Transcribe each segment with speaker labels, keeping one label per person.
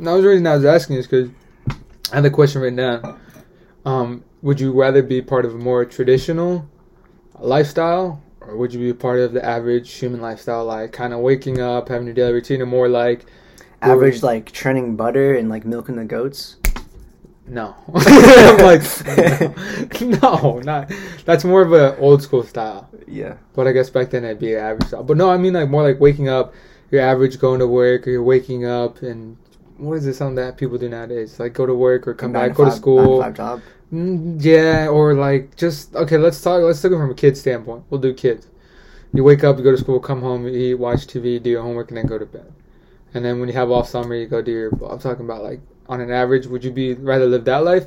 Speaker 1: no, the reason I was asking is because I had the question written down. Um, would you rather be part of a more traditional lifestyle, or would you be part of the average human lifestyle, like kind of waking up, having your daily routine, or more like
Speaker 2: Average like churning butter and like milking the goats.
Speaker 1: no, I'm like no, no, not that's more of an old school style.
Speaker 2: Yeah.
Speaker 1: But I guess back then it'd be average style. But no, I mean like more like waking up, your average going to work, or you're waking up and what is it something that people do nowadays? Like go to work or come back, go to school.
Speaker 2: nine to five job.
Speaker 1: Mm, yeah, or like just okay. Let's talk. Let's look at it from a kid's standpoint. We'll do kids. You wake up, you go to school, come home, you eat, watch TV, do your homework, and then go to bed. And then when you have off summer, you go do your. I'm talking about like on an average. Would you be rather live that life,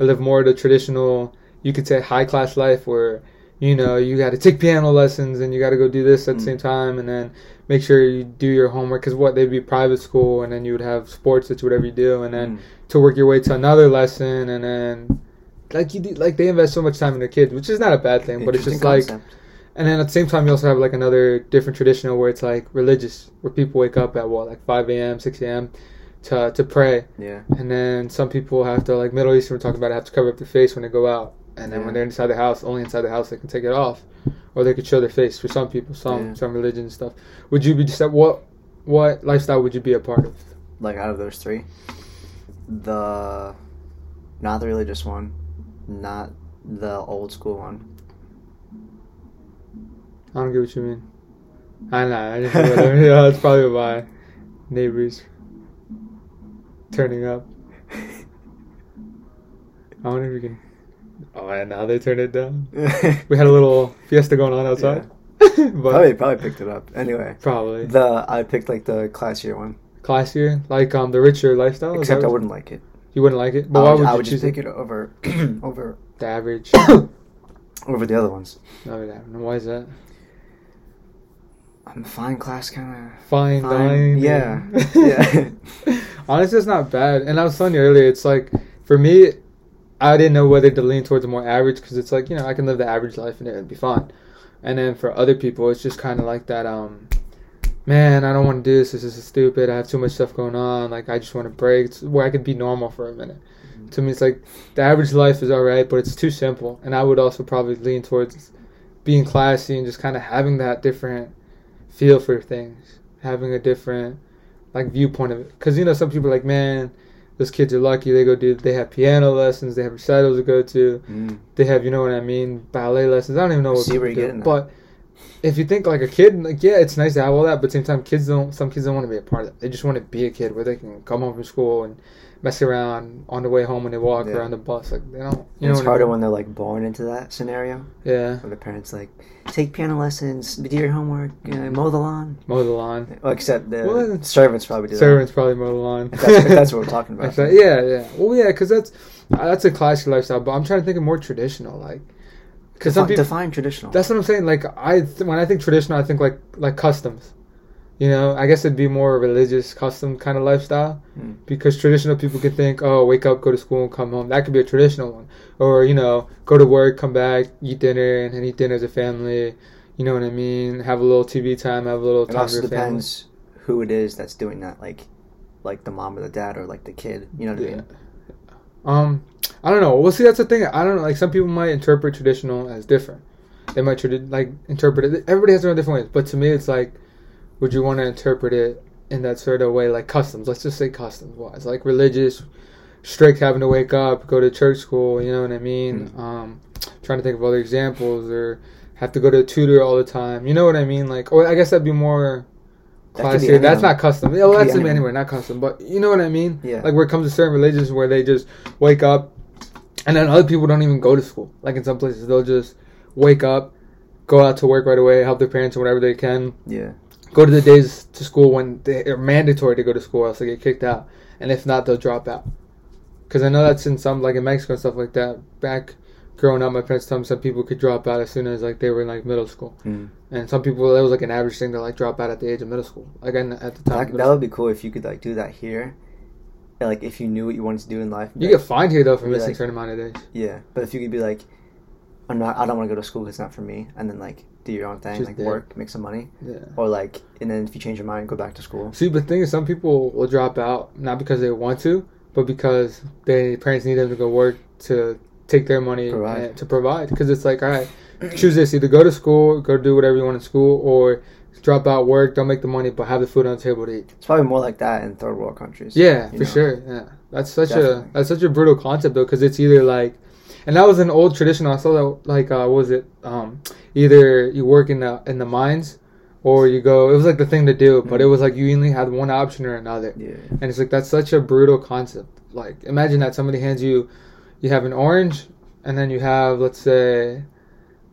Speaker 1: or live more the traditional? You could say high class life where you know you got to take piano lessons and you got to go do this at the
Speaker 2: Mm.
Speaker 1: same time, and then make sure you do your homework because what they'd be private school, and then you would have sports that's whatever you do, and then
Speaker 2: Mm.
Speaker 1: to work your way to another lesson, and then like you do, like they invest so much time in their kids, which is not a bad thing, but it's just
Speaker 2: Interesting
Speaker 1: like, and then at the same time you also have like another different traditional where it's like religious, where people wake up at what like five a.m., six a.m. to to pray,
Speaker 2: yeah.
Speaker 1: and then some people have to like Middle Eastern we're talking about have to cover up their face when they go out, and then
Speaker 2: Yeah.
Speaker 1: when they're inside the house, only inside the house they can take it off, or they could show their face for some people, some
Speaker 2: Yeah.
Speaker 1: some religion and stuff. Would you be just what what lifestyle would you be a part of?
Speaker 2: Like out of those three, the not the religious one, not the old school one.
Speaker 1: I don't get what you mean. I know. I just yeah, that's probably my neighbors turning up. I wonder if we can. Oh, and now they turn it down. We had a little fiesta going on outside. but
Speaker 2: probably probably picked it up. Anyway,
Speaker 1: probably
Speaker 2: the I picked like the classier one.
Speaker 1: classier, like um the richer lifestyle.
Speaker 2: Except I wouldn't like it.
Speaker 1: You wouldn't like it, but
Speaker 2: I
Speaker 1: why
Speaker 2: would,
Speaker 1: would
Speaker 2: I
Speaker 1: you
Speaker 2: would just pick it over over
Speaker 1: The average.
Speaker 2: over the other ones.
Speaker 1: Over that. Why is that?
Speaker 2: I'm a fine class kind
Speaker 1: of
Speaker 2: Fine,
Speaker 1: Fine,
Speaker 2: yeah, yeah.
Speaker 1: Honestly, it's not bad. And I was telling you earlier, it's like for me, I didn't know whether to lean towards a more average because it's like you know I can live the average life and it'd be fine. And then for other people, it's just kind of like that. Um, man, I don't want to do this. This is stupid. I have too much stuff going on. Like I just want to break it's where I could be normal for a minute. To me, it's like the average life is alright, but it's too simple. And I would also probably lean towards being classy and just kind of having that different feel for things, having a different like viewpoint of it. Because you know, some people are like, man, those kids are lucky. They go do, they have piano lessons, they have recitals to go to.
Speaker 2: Mm.
Speaker 1: they have, you know what I mean, ballet lessons. I don't even know what
Speaker 2: See where you're
Speaker 1: do.
Speaker 2: getting.
Speaker 1: But if you think like a kid, like yeah, it's nice to have all that, but at the same time, kids don't. Some kids don't want to be a part of it. They just want to be a kid where they can come home from school and mess around on the way home when they walk
Speaker 2: Yeah.
Speaker 1: or on the bus. Like they don't.
Speaker 2: it's
Speaker 1: You know what I
Speaker 2: harder
Speaker 1: mean?
Speaker 2: when they're like born into that scenario,
Speaker 1: yeah,
Speaker 2: where the parents like take piano lessons, do your homework, uh, mow the lawn.
Speaker 1: mow the lawn.
Speaker 2: Well, except the
Speaker 1: Well,
Speaker 2: servants probably do
Speaker 1: Servants probably mow the lawn.
Speaker 2: If that's, if that's what we're talking about.
Speaker 1: That- yeah, yeah. Well, yeah, because that's that's a classic lifestyle. But I'm trying to think of more traditional, like because people.
Speaker 2: define traditional.
Speaker 1: That's what I'm saying. Like I, th- when I think traditional, I think like like customs. You know, I guess it'd be more a religious custom kind of lifestyle
Speaker 2: Hmm.
Speaker 1: because traditional people could think, oh, wake up, go to school, and come home. That could be a traditional one, or you know, go to work, come back, eat dinner, and then eat dinner as a family. You know what I mean? Have a little TV time, have a little
Speaker 2: It
Speaker 1: time
Speaker 2: also
Speaker 1: with your family.
Speaker 2: depends who it is that's doing that, like like the mom or the dad or like the kid. You know what I mean?
Speaker 1: Um, I don't know. Well, see, that's the thing. I don't know. Like some people might interpret traditional as different. They might like interpret it. Everybody has their own different ways. But to me, it's like, would you want to interpret it in that sort of way, like customs? Let's just say customs wise, like religious, strict, having to wake up, go to church school. You know what I mean?
Speaker 2: Mm.
Speaker 1: Um, trying to think of other examples, or have to go to a tutor all the time. You know what I mean? Like, or I guess that'd be more.
Speaker 2: That be
Speaker 1: That's not custom. Yeah, well, that's
Speaker 2: be
Speaker 1: anywhere, not custom. But you know what I mean?
Speaker 2: Yeah.
Speaker 1: Like where it comes to certain religions where they just wake up, and then other people don't even go to school. Like in some places, they'll just wake up, go out to work right away, help their parents or whatever they can,
Speaker 2: Yeah.
Speaker 1: Go to the days to school when they are mandatory to go to school, else they get kicked out, and if not, they'll drop out. Because I know that's in some like in Mexico and stuff like that. Back growing up, my parents told me some people could drop out as soon as like they were in like middle school,
Speaker 2: Mm.
Speaker 1: and some people that was like an average thing to like drop out at the age of middle school. Like in, at the time,
Speaker 2: That, that would be cool if you could like do that here. Like if you knew what you wanted to do in life.
Speaker 1: you get fined here though for missing a
Speaker 2: like-
Speaker 1: certain amount of days.
Speaker 2: Yeah, but if you could be like, I'm not. I don't want to go to school. It's not for me. And then like do your own thing,
Speaker 1: Just
Speaker 2: like
Speaker 1: there.
Speaker 2: work, make some money,
Speaker 1: Yeah.
Speaker 2: or like, and then if you change your mind, go back to school.
Speaker 1: See, but the thing is, some people will drop out not because they want to, but because their parents need them to go work to take their money
Speaker 2: Provide.
Speaker 1: and- to provide. Because it's like, all right, choose this: either go to school, go do whatever you want in school, or drop out, work, don't make the money, but have the food on the table to eat.
Speaker 2: It's probably more like that in third world countries.
Speaker 1: Yeah, for
Speaker 2: know?
Speaker 1: sure. Yeah, that's such
Speaker 2: Definitely.
Speaker 1: a that's such a brutal concept though, because it's either like, and that was an old tradition. I saw that like, uh, what was it? Um, either you work in the in the mines, or you go. It was like the thing to do, but it was like you only had one option or another.
Speaker 2: Yeah.
Speaker 1: And it's like that's such a brutal concept. Like imagine that somebody hands you you have an orange and then you have let's say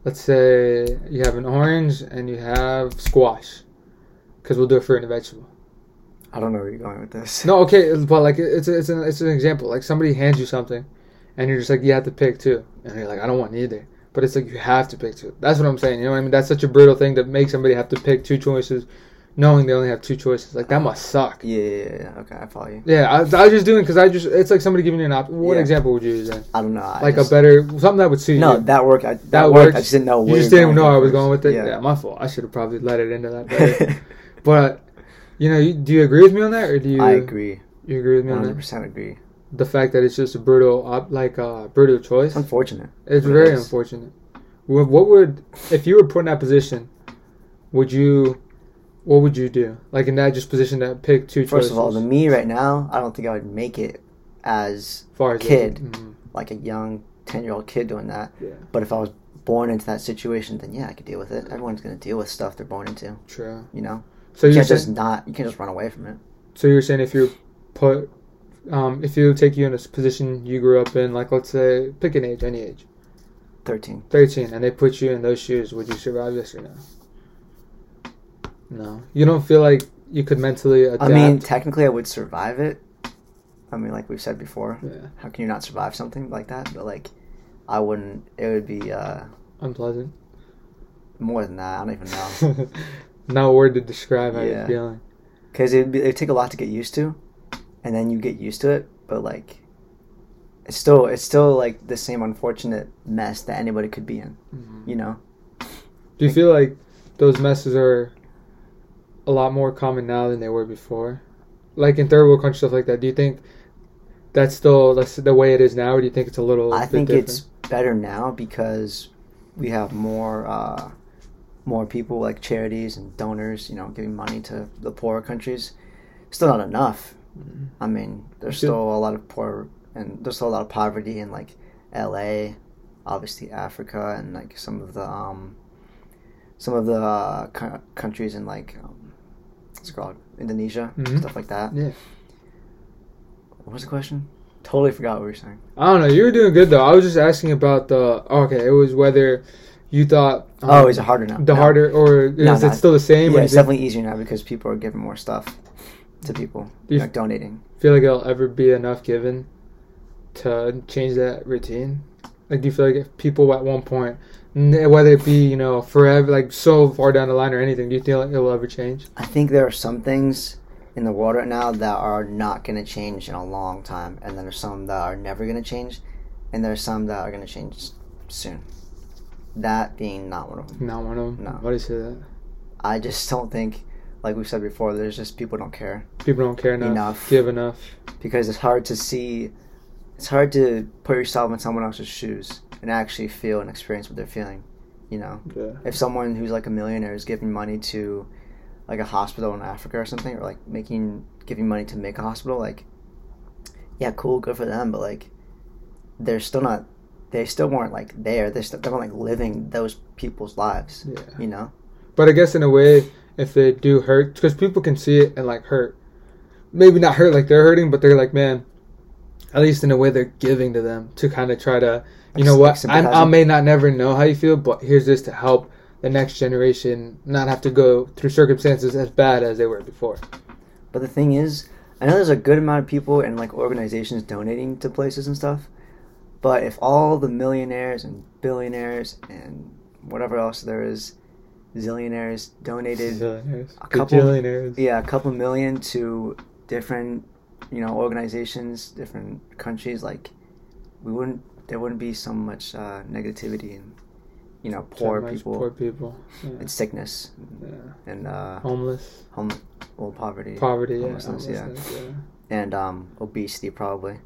Speaker 1: let's say you have an orange and you have squash. Cuz we'll do fruit and a vegetable.
Speaker 2: I don't know where you're going with this.
Speaker 1: No, okay, but like it's it's an it's an example. Like somebody hands you something and you're just like you have to pick two. And you're like I don't want either. But it's like you have to pick two. That's what I'm saying. You know what I mean? That's such a brutal thing to make somebody have to pick two choices knowing they only have two choices. Like that must suck.
Speaker 2: Yeah, yeah, yeah. Okay, I follow you.
Speaker 1: Yeah, I, I was just doing because I just it's like somebody giving you an option. What
Speaker 2: Yeah.
Speaker 1: example would you use then?
Speaker 2: I don't know. I
Speaker 1: Like
Speaker 2: just,
Speaker 1: a better something that would suit
Speaker 2: No,
Speaker 1: you.
Speaker 2: that worked. I, that,
Speaker 1: That
Speaker 2: worked.
Speaker 1: works.
Speaker 2: I just didn't know.
Speaker 1: you just didn't know I was going with it.
Speaker 2: Yeah.
Speaker 1: Yeah, my fault. I should have probably let it into that. Better. but you know, you, do you agree with me on that, or do you?
Speaker 2: I agree.
Speaker 1: You agree with me
Speaker 2: One
Speaker 1: on
Speaker 2: One
Speaker 1: hundred
Speaker 2: percent agree.
Speaker 1: The fact that it's just a brutal, op- like uh, brutal choice.
Speaker 2: Unfortunate.
Speaker 1: It's
Speaker 2: It
Speaker 1: very
Speaker 2: is.
Speaker 1: unfortunate. What, would if you were put in that position? Would you? What would you do? Like in that just position that pick two
Speaker 2: First
Speaker 1: choices.
Speaker 2: of all, the me right now, I don't think I would make it as
Speaker 1: far as
Speaker 2: kid.
Speaker 1: Mhm.
Speaker 2: like a young ten year old kid doing that.
Speaker 1: Yeah.
Speaker 2: But if I was born into that situation, then yeah, I could deal with it. Everyone's gonna deal with stuff they're born into.
Speaker 1: True.
Speaker 2: You know,
Speaker 1: So
Speaker 2: you
Speaker 1: you're
Speaker 2: can't
Speaker 1: saying,
Speaker 2: just not. You can't just run away from it.
Speaker 1: So you're saying if you put, um, if you take you in a position you grew up in, like let's say, pick an age, any age,
Speaker 2: Thirteen.
Speaker 1: thirteen, and they put you in those shoes, would you survive this or no? No, you don't feel like you could mentally adapt.
Speaker 2: I mean, technically, I would survive it. I mean, like we've said before,
Speaker 1: yeah,
Speaker 2: how can you not survive something like that? But like, I wouldn't. It would be uh,
Speaker 1: unpleasant.
Speaker 2: more than that. I don't even know.
Speaker 1: Not a word to describe how
Speaker 2: Yeah.
Speaker 1: you're feeling.
Speaker 2: because it'd take a lot to get used to, and then you get used to it. But like, it's still it's still like the same unfortunate mess that anybody could be in. You know,
Speaker 1: Do you feel like those messes are a lot more common now than they were before? Like in third world countries, stuff like that. Do you think that's still that's the way it is now, or do you think it's a little?
Speaker 2: I think
Speaker 1: different?
Speaker 2: it's better now because we have more uh, more people like charities and donors. You know, giving money to the poorer countries. Still not enough.
Speaker 1: Mhm.
Speaker 2: I mean, there's still a lot of poor and there's still a lot of poverty in like L.A., obviously Africa, and like some of the um, some of the uh, co- countries in like um, what's it called Indonesia,
Speaker 1: Mhm.
Speaker 2: stuff like that.
Speaker 1: Yeah.
Speaker 2: What was the question? Totally forgot what we were saying.
Speaker 1: I don't know. You were doing good though. I was just asking about the. Okay, it was whether you thought. um,
Speaker 2: oh, is it harder now?
Speaker 1: The
Speaker 2: No.
Speaker 1: harder, or is
Speaker 2: No,
Speaker 1: it still the same? or
Speaker 2: Yeah, it's
Speaker 1: you
Speaker 2: definitely easier now because people are giving more stuff to people,
Speaker 1: Do you
Speaker 2: like donating.
Speaker 1: feel like it'll ever be enough given to change that routine? Like, do you feel like if people at one point, whether it be you know forever, like so far down the line or anything, do you feel like it will ever change?
Speaker 2: I think there are some things in the world right now that are not going to change in a long time, and then there's some that are never going to change, and there's some that are going to change soon. That being not one of them.
Speaker 1: Not one of them.
Speaker 2: No.
Speaker 1: Why do you say that?
Speaker 2: I just don't think, like we said before, there's just people don't care
Speaker 1: People don't care enough.
Speaker 2: Enough.
Speaker 1: Give enough.
Speaker 2: because it's hard to see. It's hard to put yourself in someone else's shoes and actually feel and experience what they're feeling. You know,
Speaker 1: Yeah.
Speaker 2: if someone who's like a millionaire is giving money to like a hospital in Africa or something, or like making giving money to make a hospital, like yeah, cool, good for them, but like they're still not. They still weren't like there. They're still they weren't like living those people's lives.
Speaker 1: Yeah.
Speaker 2: You know.
Speaker 1: But I guess in a way, if they do hurt, because people can see it and like hurt. Maybe not hurt like they're hurting, but they're like, man, at least in a way they're giving to them to kind of try to, you know what? I, I may not never know how you feel, but here's this to help the next generation not have to go through circumstances as bad as they were before.
Speaker 2: But the thing is, I know there's a good amount of people and like organizations donating to places and stuff. But if all the millionaires and billionaires and whatever else there is, zillionaires donated
Speaker 1: Billionaires.
Speaker 2: a couple- yeah, a couple million to different, you know, organizations, different countries, like we wouldn't there wouldn't be so much uh, negativity and you know poor people
Speaker 1: Poor people. Yeah.
Speaker 2: and sickness
Speaker 1: yeah.
Speaker 2: and uh,
Speaker 1: Homeless.
Speaker 2: home well poverty
Speaker 1: Poverty. Yeah.
Speaker 2: homelessness, yeah.
Speaker 1: homelessness, yeah.
Speaker 2: and um, obesity probably.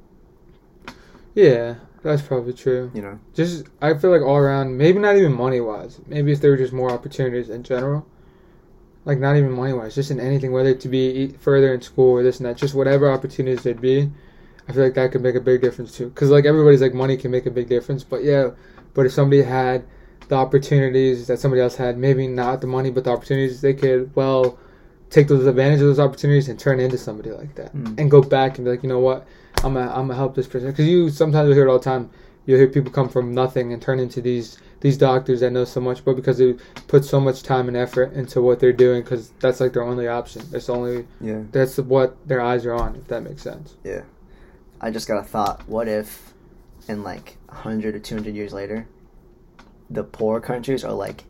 Speaker 1: Yeah, that's probably true.
Speaker 2: You know.
Speaker 1: Just I feel like all around, maybe not even money wise. Maybe if there were just more opportunities in general, like not even money wise, just in anything, whether it to be further in school or this and that, just whatever opportunities there'd be. I feel like that could make a big difference too. Because like everybody's like money can make a big difference, but yeah, but if somebody had the opportunities that somebody else had, maybe not the money, but the opportunities, they could well take those advantage of those opportunities and turn into somebody like that,
Speaker 2: Mm.
Speaker 1: and go back and be like, you know what, I'm gonna I'm gonna help this person. Because you sometimes you hear it all the time. You hear people come from nothing and turn into these these doctors that know so much, but because they put so much time and effort into what they're doing, because that's like their only option. That's the only
Speaker 2: Yeah.
Speaker 1: that's what their eyes are on. If that makes sense.
Speaker 2: Yeah, I just got a thought. What if, in like hundred or two hundred years later, the poor countries are like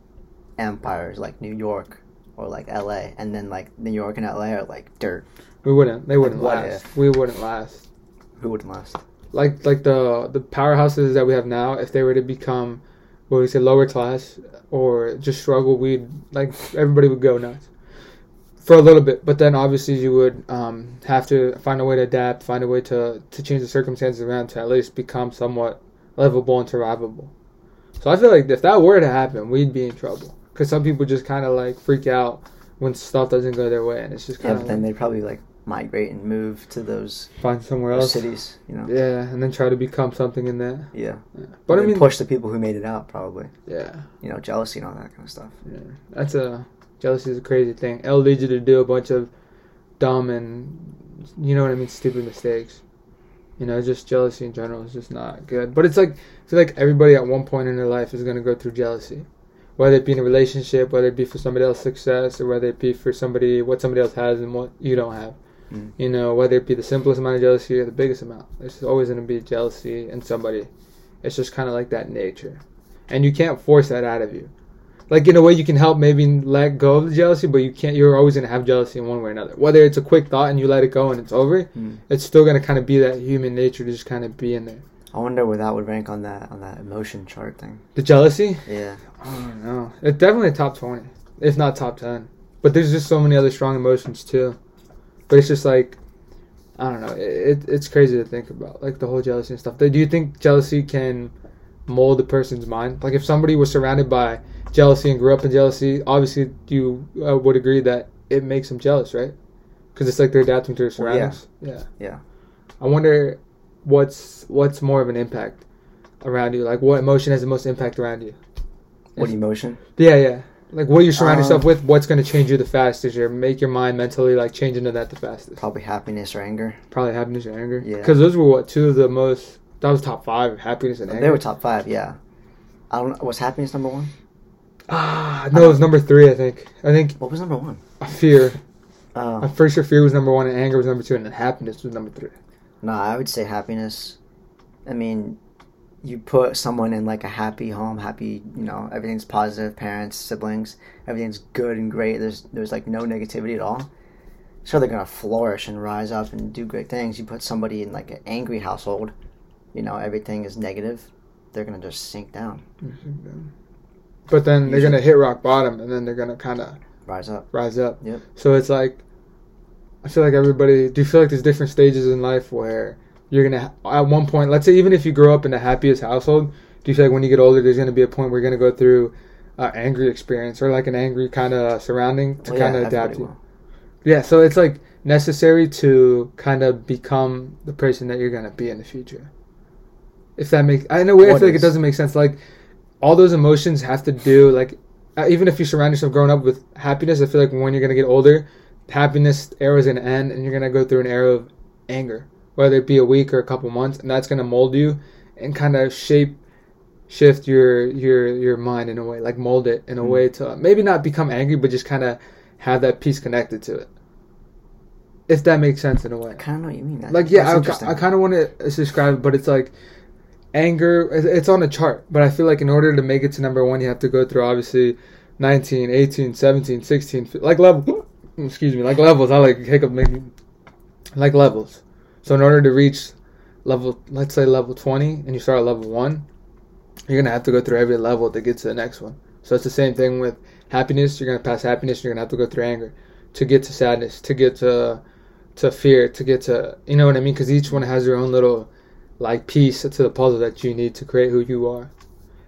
Speaker 2: empires, like New York or like L.A., and then like New York and L.A. are like dirt.
Speaker 1: We wouldn't. They wouldn't
Speaker 2: what
Speaker 1: last. We wouldn't last.
Speaker 2: Who would last?
Speaker 1: Like like the the powerhouses that we have now. If they were to become, what we say, lower class or just struggle, we'd like everybody would go nuts for a little bit. But then obviously you would um, have to find a way to adapt, find a way to to change the circumstances around to at least become somewhat livable and survivable. So I feel like if that were to happen, we'd be in trouble because some people just kind of like freak out when stuff doesn't go their way, and it's just
Speaker 2: Yeah,
Speaker 1: kind of
Speaker 2: then
Speaker 1: like,
Speaker 2: they'd probably like migrate and move to those,
Speaker 1: find somewhere
Speaker 2: those
Speaker 1: else.
Speaker 2: cities. You know.
Speaker 1: Yeah, and then try to become something in that.
Speaker 2: Yeah.
Speaker 1: Yeah. But I mean,
Speaker 2: push the people who made it out. Probably.
Speaker 1: yeah,
Speaker 2: You know, jealousy and all that kind of stuff.
Speaker 1: yeah, that's a jealousy is a crazy thing. It'll lead you to do a bunch of dumb and you know what I mean, stupid mistakes. You know, just jealousy in general is just not good. But it's like I feel like everybody at one point in their life is gonna go through jealousy, whether it be in a relationship, whether it be for somebody else's success, or whether it be for somebody what somebody else has and what you don't have.
Speaker 2: Mm.
Speaker 1: You know, whether it be the simplest amount of jealousy or the biggest amount, there's always gonna be jealousy in somebody. It's just kind of like that nature, and you can't force that out of you. Like in a way, you can help maybe let go of the jealousy, but you can't. You're always gonna have jealousy in one way or another. Whether it's a quick thought and you let it go and it's over,
Speaker 2: Mm.
Speaker 1: it's still gonna kind of be that human nature to just kind of be in there.
Speaker 2: I wonder where that would rank on that on that emotion chart thing.
Speaker 1: The jealousy,
Speaker 2: Yeah.
Speaker 1: I don't know. It's definitely top twenty, if not top ten. But there's just so many other strong emotions too. But it's just like, I don't know. It, it it's crazy to think about, like the whole jealousy and stuff. Do you think jealousy can mold a person's mind? Like if somebody was surrounded by jealousy and grew up in jealousy, obviously you uh, would agree that it makes them jealous, right? Because it's like they're adapting to their
Speaker 2: Well, yeah.
Speaker 1: surroundings. yeah.
Speaker 2: Yeah.
Speaker 1: I wonder what's what's more of an impact around you. Like what emotion has the most impact around you?
Speaker 2: What emotion?
Speaker 1: yeah, yeah. Like what you surround yourself
Speaker 2: Um,
Speaker 1: with, what's going to change you the fastest, or make your mind mentally like change into that the fastest.
Speaker 2: Probably happiness or anger.
Speaker 1: Probably happiness or anger.
Speaker 2: Yeah.
Speaker 1: Because those were what two of the most. That was top five: happiness and anger.
Speaker 2: They were top five. Yeah. I don't. know. Was happiness number one?
Speaker 1: Ah, no, it was number three. I think. I think
Speaker 2: What was number one?
Speaker 1: fear. I'm
Speaker 2: Oh.
Speaker 1: pretty sure fear was number one, and anger was number two, and then happiness was number three.
Speaker 2: No, I would say happiness. I mean, you put someone in like a happy home, happy, you know, everything's positive, parents, siblings, everything's good and great. There's there's like no negativity at all. Sure, they're gonna flourish and rise up and do great things. You put somebody in like an angry household, you know, everything is negative. They're gonna just sink down, mm-hmm.
Speaker 1: But then they're gonna hit rock bottom, and then they're gonna kind of
Speaker 2: rise up.
Speaker 1: rise up.
Speaker 2: Yep.
Speaker 1: So it's like, I feel like everybody. Do you feel like there's different stages in life where you're gonna at one point, let's say even if you grow up in the happiest household, do you feel like when you get older, there's gonna be a point where you're gonna go through uh, angry experience or like an angry kind of surrounding to
Speaker 2: Well,
Speaker 1: kind
Speaker 2: yeah,
Speaker 1: of adapt
Speaker 2: everybody
Speaker 1: to? Yeah. So it's like necessary to kind of become the person that you're gonna be in the future. If that makes, I know I feel like it doesn't make sense. Like all those emotions have to do like uh, even if you surround yourself growing up with happiness, I feel like when you're gonna get older, happiness era is gonna end, and you're gonna go through an era of anger, whether it be a week or a couple months, and that's gonna mold you and kind of shape, shift your your your mind in a way, like mold it in a
Speaker 2: Mm.
Speaker 1: way to maybe not become angry, but just kind of have that peace connected to it. If that makes sense in a way
Speaker 2: I kind of know what you mean. That,
Speaker 1: like yeah I. I kind of want to describe it but it's like anger it's on a chart but i feel like in order to make it to number one you have to go through obviously 19 18 17 16 like level excuse me like levels i like hiccup maybe like levels so in order to reach level let's say level 20 and you start at level 1 you're gonna have to go through every level to get to the next one. So it's the same thing with happiness. You're gonna pass happiness. You're gonna have to go through anger to get to sadness, to get to to fear, to get to you know what I mean? Because each one has their own little like piece to the puzzle that you need to create who you are.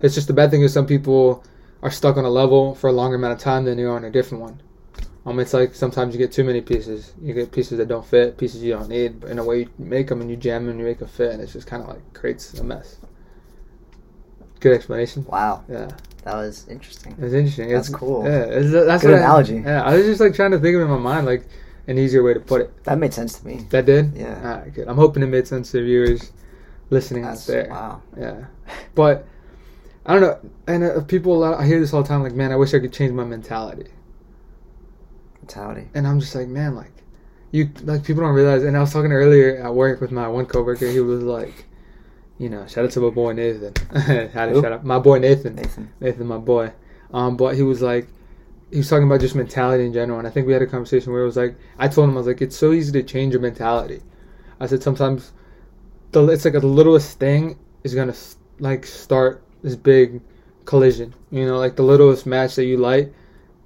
Speaker 1: It's just the bad thing is some people are stuck on a level for a longer amount of time than they are on a different one. Um, it's like sometimes you get too many pieces. You get pieces that don't fit, pieces you don't need. But in a way, you make them and you jam them and you make a fit, and it's just kind of like creates a mess. Good explanation.
Speaker 2: Wow,
Speaker 1: Yeah,
Speaker 2: that was interesting.
Speaker 1: it's interesting.
Speaker 2: That's
Speaker 1: It's-
Speaker 2: cool.
Speaker 1: Yeah, it's, that's
Speaker 2: Good
Speaker 1: what I-
Speaker 2: analogy.
Speaker 1: yeah, I was just like trying to think of it in my mind, like an easier way to put it.
Speaker 2: That made sense to me.
Speaker 1: That did.
Speaker 2: Yeah.
Speaker 1: All right, good. I'm hoping it made sense to viewers listening
Speaker 2: That's
Speaker 1: out there.
Speaker 2: wow.
Speaker 1: Yeah, but I don't know. And uh, people, I hear this all the time. Like, man, I wish I could change my mentality.
Speaker 2: Mentality.
Speaker 1: And I'm just like, man, like, you like people don't realize. And I was talking earlier at work with my one coworker. He was like, you know, shout out to my boy Nathan. How to shout out my boy Nathan.
Speaker 2: Nathan.
Speaker 1: Nathan, my boy. Um, but he was like, he was talking about just mentality in general, and I think we had a conversation where it was like, I told him I was like, it's so easy to change your mentality. I said sometimes, the it's like the littlest thing is gonna like start this big collision. You know, like the littlest match that you light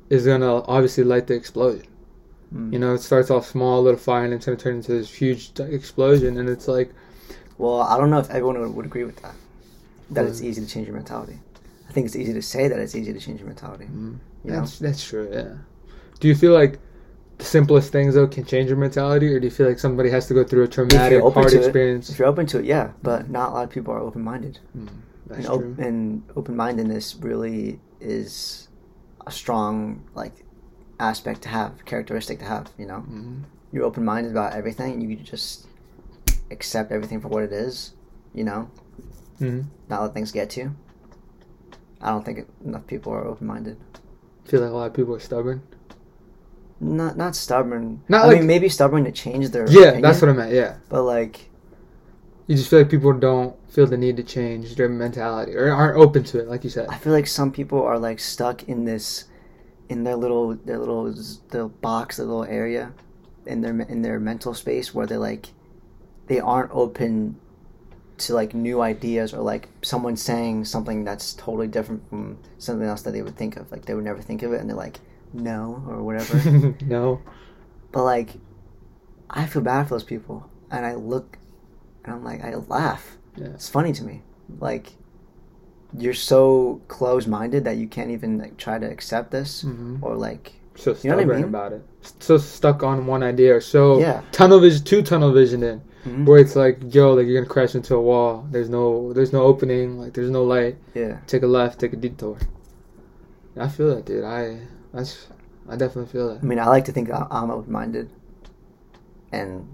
Speaker 1: is gonna obviously light the explosion.
Speaker 2: Mm.
Speaker 1: You know, it starts off small, little fire, and it's gonna turn into this huge explosion, and it's like,
Speaker 2: Well, I don't know if everyone would, would agree with that. That it's easy to change your mentality. I think it's easy to say that it's easy to change your mentality.
Speaker 1: mm,
Speaker 2: You know?
Speaker 1: that's that's true. Yeah. Do you feel like the simplest things though can change your mentality, or do you feel like somebody has to go through a traumatic, hard
Speaker 2: to it,
Speaker 1: experience?
Speaker 2: If you're open to it, yeah. But not a lot of people are open minded.
Speaker 1: Mm, that's
Speaker 2: And, op-
Speaker 1: true.
Speaker 2: and open mindedness really is a strong like aspect to have, characteristic to have. You know,
Speaker 1: Mm,
Speaker 2: you're open minded about everything. and You just accept everything for what it is. You know,
Speaker 1: mm.
Speaker 2: not let things get to you. I don't think enough people are open minded.
Speaker 1: feel like a lot of people are stubborn.
Speaker 2: Not not stubborn.
Speaker 1: Not
Speaker 2: I
Speaker 1: like-
Speaker 2: mean, maybe stubborn to change their.
Speaker 1: Yeah,
Speaker 2: opinion,
Speaker 1: that's what I meant. Yeah,
Speaker 2: But like,
Speaker 1: you just feel like people don't feel the need to change their mentality or aren't open to it, like you said.
Speaker 2: I feel like some people are like stuck in this, in their little their little their box, their little area, in their in their mental space where they like, they aren't open to like new ideas or like someone saying something that's totally different from something else that they would think of. Like they would never think of it, and they're like, no or whatever.
Speaker 1: no.
Speaker 2: but like, I feel bad for those people, and I look, and I'm like, I laugh.
Speaker 1: Yeah.
Speaker 2: It's funny to me. Like you're so close-minded that you can't even like try to accept this
Speaker 1: hmm
Speaker 2: or like
Speaker 1: So
Speaker 2: You know what I
Speaker 1: stubborn
Speaker 2: mean?
Speaker 1: about it. So stuck on one idea or so
Speaker 2: Yeah.
Speaker 1: tunnel vision, too tunnel vision in.
Speaker 2: Mhm.
Speaker 1: Where it's like, yo, like you're gonna crash into a wall. There's no, there's no opening. Like there's no light.
Speaker 2: yeah.
Speaker 1: Take a left. Take a detour. I feel that, dude. I, that's, I definitely feel that.
Speaker 2: I mean, I like to think I'm open-minded and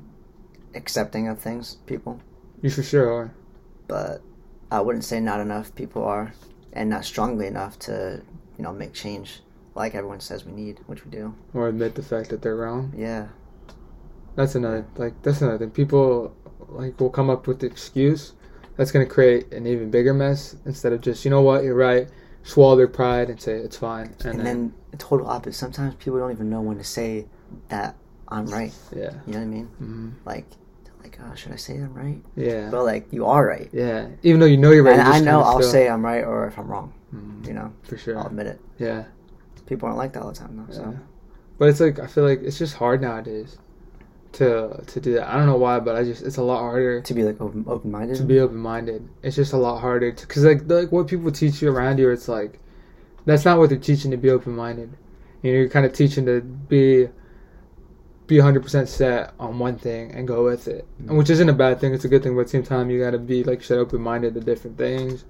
Speaker 2: accepting of things, people,
Speaker 1: You for sure are.
Speaker 2: but I wouldn't say not enough people are, and not strongly enough to you know make change like everyone says we need, which we do.
Speaker 1: Or admit the fact that they're wrong.
Speaker 2: Yeah.
Speaker 1: That's another like that's another thing. People like will come up with the excuse that's gonna create an even bigger mess instead of just you know what you're right, swallow their pride and say it's fine. And,
Speaker 2: And, then the total opposite. Sometimes people don't even know when to say that I'm right.
Speaker 1: yeah,
Speaker 2: You know what I mean?
Speaker 1: hmm
Speaker 2: Like, like, oh, should I say I'm right?
Speaker 1: yeah,
Speaker 2: But like, you are right.
Speaker 1: yeah. Even though you know you're right,
Speaker 2: and
Speaker 1: you
Speaker 2: I know I'll
Speaker 1: still-
Speaker 2: say I'm right or if I'm wrong.
Speaker 1: Mhm,
Speaker 2: You know,
Speaker 1: for sure.
Speaker 2: I'll admit it.
Speaker 1: Yeah,
Speaker 2: People aren't like that all the time though. So
Speaker 1: yeah. But it's like I feel like it's just hard nowadays to to do that. I don't know why, but I just it's a lot harder
Speaker 2: to be like open open minded.
Speaker 1: to be open minded. It's just a lot harder because like like what people teach you around you, it's like that's not what they're teaching to be open minded. You know, you're kind of teaching to be be 100 percent set on one thing and go with it, and which isn't a bad thing. It's a good thing, but at the same time, you got to be like you said, open minded to different things.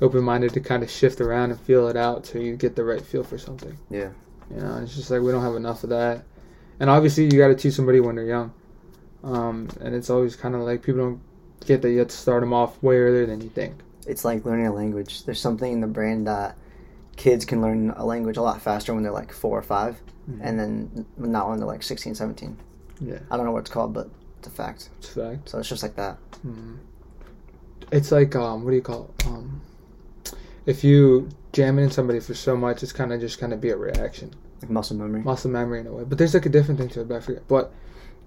Speaker 1: Open minded to kind of shift around and feel it out so you get the right feel for something.
Speaker 2: Yeah.
Speaker 1: You know, it's just like we don't have enough of that. And obviously, you got to teach somebody when they're young. Um, and it's always kind of like people don't get that you have to start them off way earlier than you think.
Speaker 2: It's like learning a language. There's something in the brain that kids can learn a language a lot faster when they're like four or 5 and then not when they're like 16, 17.
Speaker 1: yeah,
Speaker 2: I don't know what it's called, but it's a fact.
Speaker 1: it's a fact.
Speaker 2: So it's just like that.
Speaker 1: Mhm. It's like um, what do you call it? Um, if you jam in somebody for so much, it's kind of just kind of be a reaction.
Speaker 2: Like muscle memory.
Speaker 1: muscle memory in a way. But there's like a different thing to it, but I forget. But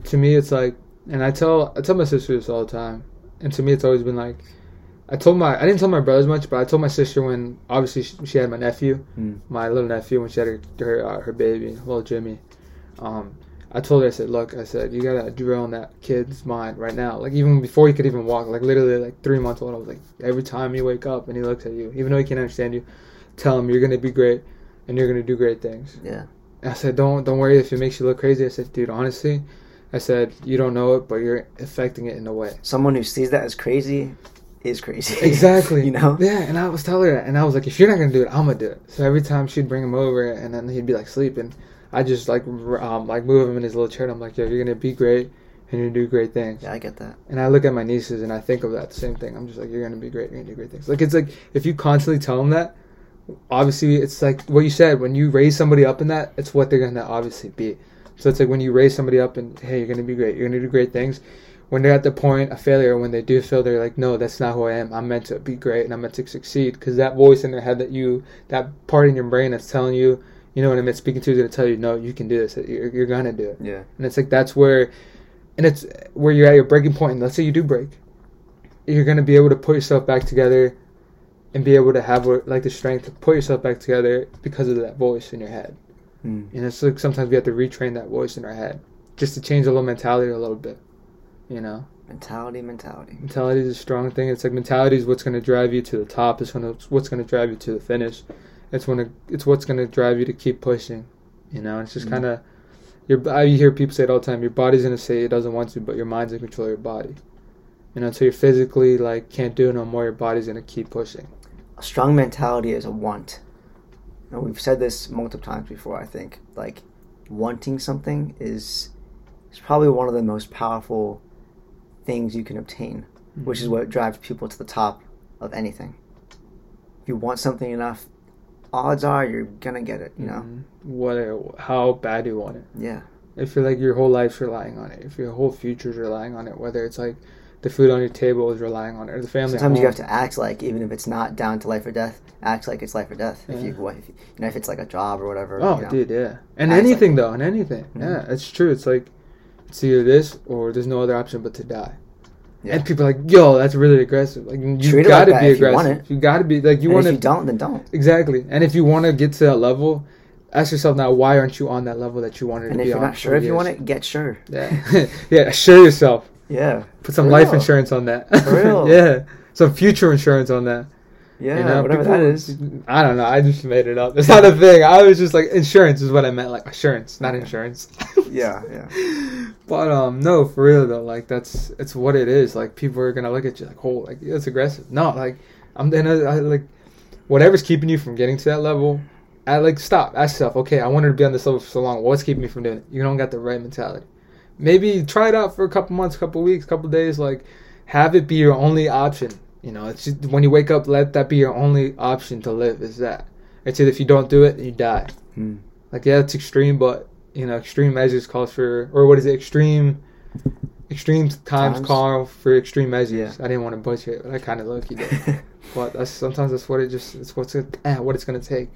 Speaker 1: to me, it's like, and I tell I tell my sister this all the time, and to me, it's always been like, I told my I didn't tell my brothers much, but I told my sister when obviously she, she had my nephew,
Speaker 2: Mm.
Speaker 1: my little nephew when she had her her, uh, her baby, little Jimmy. Um, I told her I said, look, I said you gotta drill in that kid's mind right now. Like even before he could even walk, like literally like three months old. I was like, every time you wake up and he looks at you, even though he can't understand you, tell him you're gonna be great and you're gonna do great things.
Speaker 2: Yeah.
Speaker 1: I said, don't don't worry if it makes you look crazy. I said, dude, honestly, I said you don't know it, but you're affecting it in a way.
Speaker 2: Someone who sees that as crazy is crazy.
Speaker 1: Exactly.
Speaker 2: you know?
Speaker 1: Yeah, and I was telling her that, and I was like, if you're not gonna do it, I'm gonna do it. So every time she'd bring him over, and then he'd be like sleeping, I just like um, like move him in his little chair. And I'm like, yo, you're gonna be great, and you're gonna do great things.
Speaker 2: Yeah, I get that.
Speaker 1: And I look at my nieces, and I think of that same thing. I'm just like, you're gonna be great, you're gonna do great things. Like it's like if you constantly tell them that, obviously it's like what you said. When you raise somebody up in that, it's what they're gonna obviously be. So it's like when you raise somebody up and hey, you're gonna be great, you're gonna do great things. When they're at the point of failure, when they do fail, they're like, no, that's not who I am. I'm meant to be great and I'm meant to succeed. Because that voice in their head that you, that part in your brain that's telling you, you know what I mean, speaking to you, is gonna tell you, no, you can do this. You're, you're gonna do it.
Speaker 2: Yeah.
Speaker 1: And it's like that's where, and it's where you're at your breaking point. And let's say you do break, you're gonna be able to put yourself back together, and be able to have like the strength to put yourself back together because of that voice in your head.
Speaker 2: Mm.
Speaker 1: And it's like sometimes we have to retrain that voice in our head just to change a little mentality a little bit. You know,
Speaker 2: Mentality, mentality.
Speaker 1: mentality is a strong thing. It's like mentality is what's gonna drive you to the top. It's gonna it's what's gonna drive you to the finish. It's when it's what's gonna drive you to keep pushing. You know, it's just
Speaker 2: Mhm.
Speaker 1: kind of your. I hear people say it all the time. Your body's gonna say it doesn't want to, but your mind's in control of your body. You know, until you're physically like can't do it no more, your body's gonna keep pushing.
Speaker 2: A strong mentality is a want. And we've said this multiple times before, I think. Like, wanting something is, is probably one of the most powerful things you can obtain, which is what drives people to the top of anything. If you want something enough, odds are you're gonna get it, you know?
Speaker 1: Mhm. What? How bad do you want it?
Speaker 2: Yeah.
Speaker 1: if you're like your whole life's relying on it, if your whole future's relying on it, whether it's like the food on your table is relying on it, or the family.
Speaker 2: Sometimes you have to act like, even if it's not down to life or death, act like it's life or death. If you,
Speaker 1: Yeah.
Speaker 2: what- if you, you know, if it's like a job or whatever.
Speaker 1: Oh,
Speaker 2: you know.
Speaker 1: dude, yeah, and
Speaker 2: Act like
Speaker 1: anything though, and anything.
Speaker 2: Mhm.
Speaker 1: Yeah, it's true. It's like it's either this or there's no other option but to die.
Speaker 2: Yeah.
Speaker 1: And people are like, yo, that's really aggressive. Like you
Speaker 2: Treat
Speaker 1: got to
Speaker 2: like
Speaker 1: be
Speaker 2: if you
Speaker 1: aggressive. You, got to be like you
Speaker 2: And
Speaker 1: want
Speaker 2: if you don't, then don't.
Speaker 1: exactly. And if you want to get to that level, ask yourself now, why aren't you on that level that you wanted
Speaker 2: And
Speaker 1: to
Speaker 2: if
Speaker 1: be
Speaker 2: you're
Speaker 1: on?
Speaker 2: not sure if you
Speaker 1: years?
Speaker 2: want it, get sure.
Speaker 1: yeah, yeah, assure yourself.
Speaker 2: Yeah.
Speaker 1: Put some life insurance on that.
Speaker 2: For real.
Speaker 1: yeah. Some future insurance on that.
Speaker 2: Yeah,
Speaker 1: You know,
Speaker 2: whatever
Speaker 1: people-
Speaker 2: that is.
Speaker 1: I don't know. I just made it up. It's not a thing. I was just like insurance is what I meant, like assurance, not insurance.
Speaker 2: Yeah, yeah.
Speaker 1: But um, no, for real though, like that's it's what it is. Like people are gonna look at you like, oh, like it's aggressive. No, like I'm then I, I like whatever's keeping you from getting to that level. I like stop. Ask yourself, okay, I wanted to be on this level for so long. What's keeping me from doing it? You don't got the right mentality. Maybe try it out for a couple months, couple weeks, couple days. Like have it be your only option. You know, it's just when you wake up, let that be your only option to live. Is that? It's if you don't do it, you die.
Speaker 2: Hmm.
Speaker 1: Like yeah, it's extreme, but you know, extreme measures calls for, or what is it? Extreme, extreme times,
Speaker 2: Times?
Speaker 1: call for extreme measures.
Speaker 2: Yeah.
Speaker 1: I didn't want to butcher it, but I kind of you did. but that's sometimes that's what it just it's what's it, eh, what it's gonna take.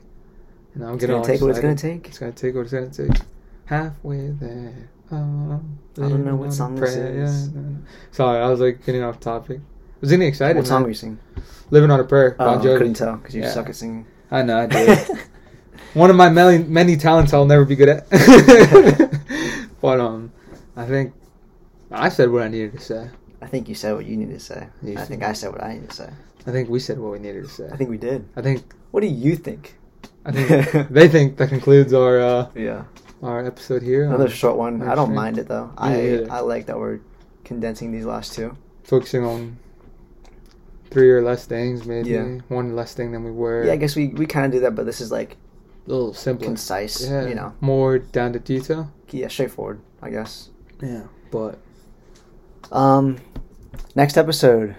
Speaker 1: You know, I'm
Speaker 2: It's gonna take what it's gonna take.
Speaker 1: It's gonna take what it's gonna take. Halfway there. Um,
Speaker 2: I don't know what song
Speaker 1: on a
Speaker 2: this is.
Speaker 1: Yeah, no, no. Sorry, I was like getting off topic. Was getting excited.
Speaker 2: What song
Speaker 1: man.
Speaker 2: were you singing?
Speaker 1: Living on a prayer.
Speaker 2: Oh,
Speaker 1: Bon Jovi.
Speaker 2: couldn't tell because you
Speaker 1: Yeah.
Speaker 2: suck at singing.
Speaker 1: I know, I did. One of my many many talents I'll never be good at. but um, I think I said what I needed to say.
Speaker 2: I think you said what you needed to say.
Speaker 1: You
Speaker 2: I
Speaker 1: said-
Speaker 2: think I said what I needed to say.
Speaker 1: I think we said what we needed to say.
Speaker 2: I think we did.
Speaker 1: I think
Speaker 2: What do you think?
Speaker 1: I think they think that concludes our uh,
Speaker 2: Yeah.
Speaker 1: our episode here.
Speaker 2: Another
Speaker 1: Um,
Speaker 2: short one. I don't
Speaker 1: Interesting.
Speaker 2: mind it though.
Speaker 1: Me
Speaker 2: I. I like that we're condensing these last two.
Speaker 1: focusing on three or less things, maybe
Speaker 2: Yeah.
Speaker 1: one less thing than we were.
Speaker 2: Yeah, I guess we, we kind of do that, but this is like
Speaker 1: a little simpler.
Speaker 2: concise.
Speaker 1: Yeah,
Speaker 2: You know.
Speaker 1: more down to detail.
Speaker 2: Yeah, straightforward. I guess.
Speaker 1: Yeah, but
Speaker 2: Um, next episode.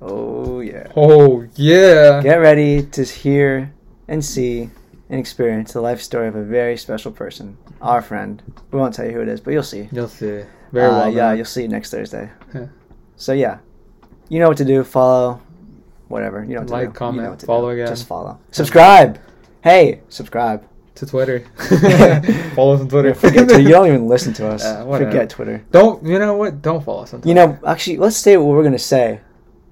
Speaker 2: Oh yeah.
Speaker 1: oh yeah,
Speaker 2: Get ready to hear and see and experience the life story of a very special person, our friend. We won't tell you who it is, but you'll see.
Speaker 1: you'll see. Very
Speaker 2: Uh,
Speaker 1: well.
Speaker 2: yeah,
Speaker 1: done.
Speaker 2: you'll see next Thursday.
Speaker 1: Yeah.
Speaker 2: So yeah, you know what to do. Follow, whatever. You know what to
Speaker 1: Like,
Speaker 2: do.
Speaker 1: comment,
Speaker 2: you know what to
Speaker 1: follow
Speaker 2: do.
Speaker 1: again.
Speaker 2: Just follow. Subscribe. Hey, subscribe.
Speaker 1: to Twitter. Follow us on Twitter.
Speaker 2: Forget Twitter. You don't even listen to us.
Speaker 1: Uh.
Speaker 2: Forget Twitter.
Speaker 1: Don't you know what? Don't follow us on Twitter.
Speaker 2: You know, actually, let's say what we're gonna say.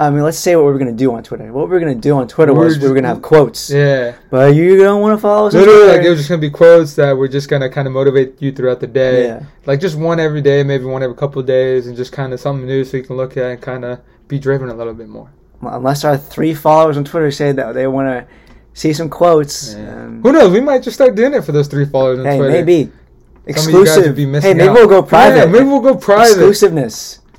Speaker 2: I mean, let's say what we're gonna do on Twitter. What we're gonna do on Twitter
Speaker 1: We're
Speaker 2: was we
Speaker 1: just-
Speaker 2: were gonna have quotes.
Speaker 1: Yeah.
Speaker 2: But you don't want to follow us on
Speaker 1: Literally,
Speaker 2: Twitter.
Speaker 1: like it was just gonna be quotes that were just gonna kind of motivate you throughout the day.
Speaker 2: yeah.
Speaker 1: Like just one every day, maybe one every couple of days, and just kind of something new so you can look at and kind of be driven a little bit more.
Speaker 2: Unless our three followers on Twitter say that they want to see some quotes. um,
Speaker 1: Who knows? We might just start doing it for those three followers on
Speaker 2: hey,
Speaker 1: Twitter.
Speaker 2: maybe
Speaker 1: Some of you guys
Speaker 2: exclusive. hey, maybe
Speaker 1: out.
Speaker 2: we'll go private.
Speaker 1: Yeah, maybe we'll go private.
Speaker 2: Exclusiveness.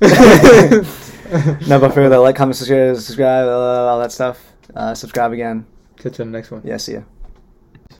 Speaker 2: no, but for the like, comment, subscribe, subscribe, all that stuff. Uh, subscribe again.
Speaker 1: Catch you on the next one.
Speaker 2: Yeah, see ya.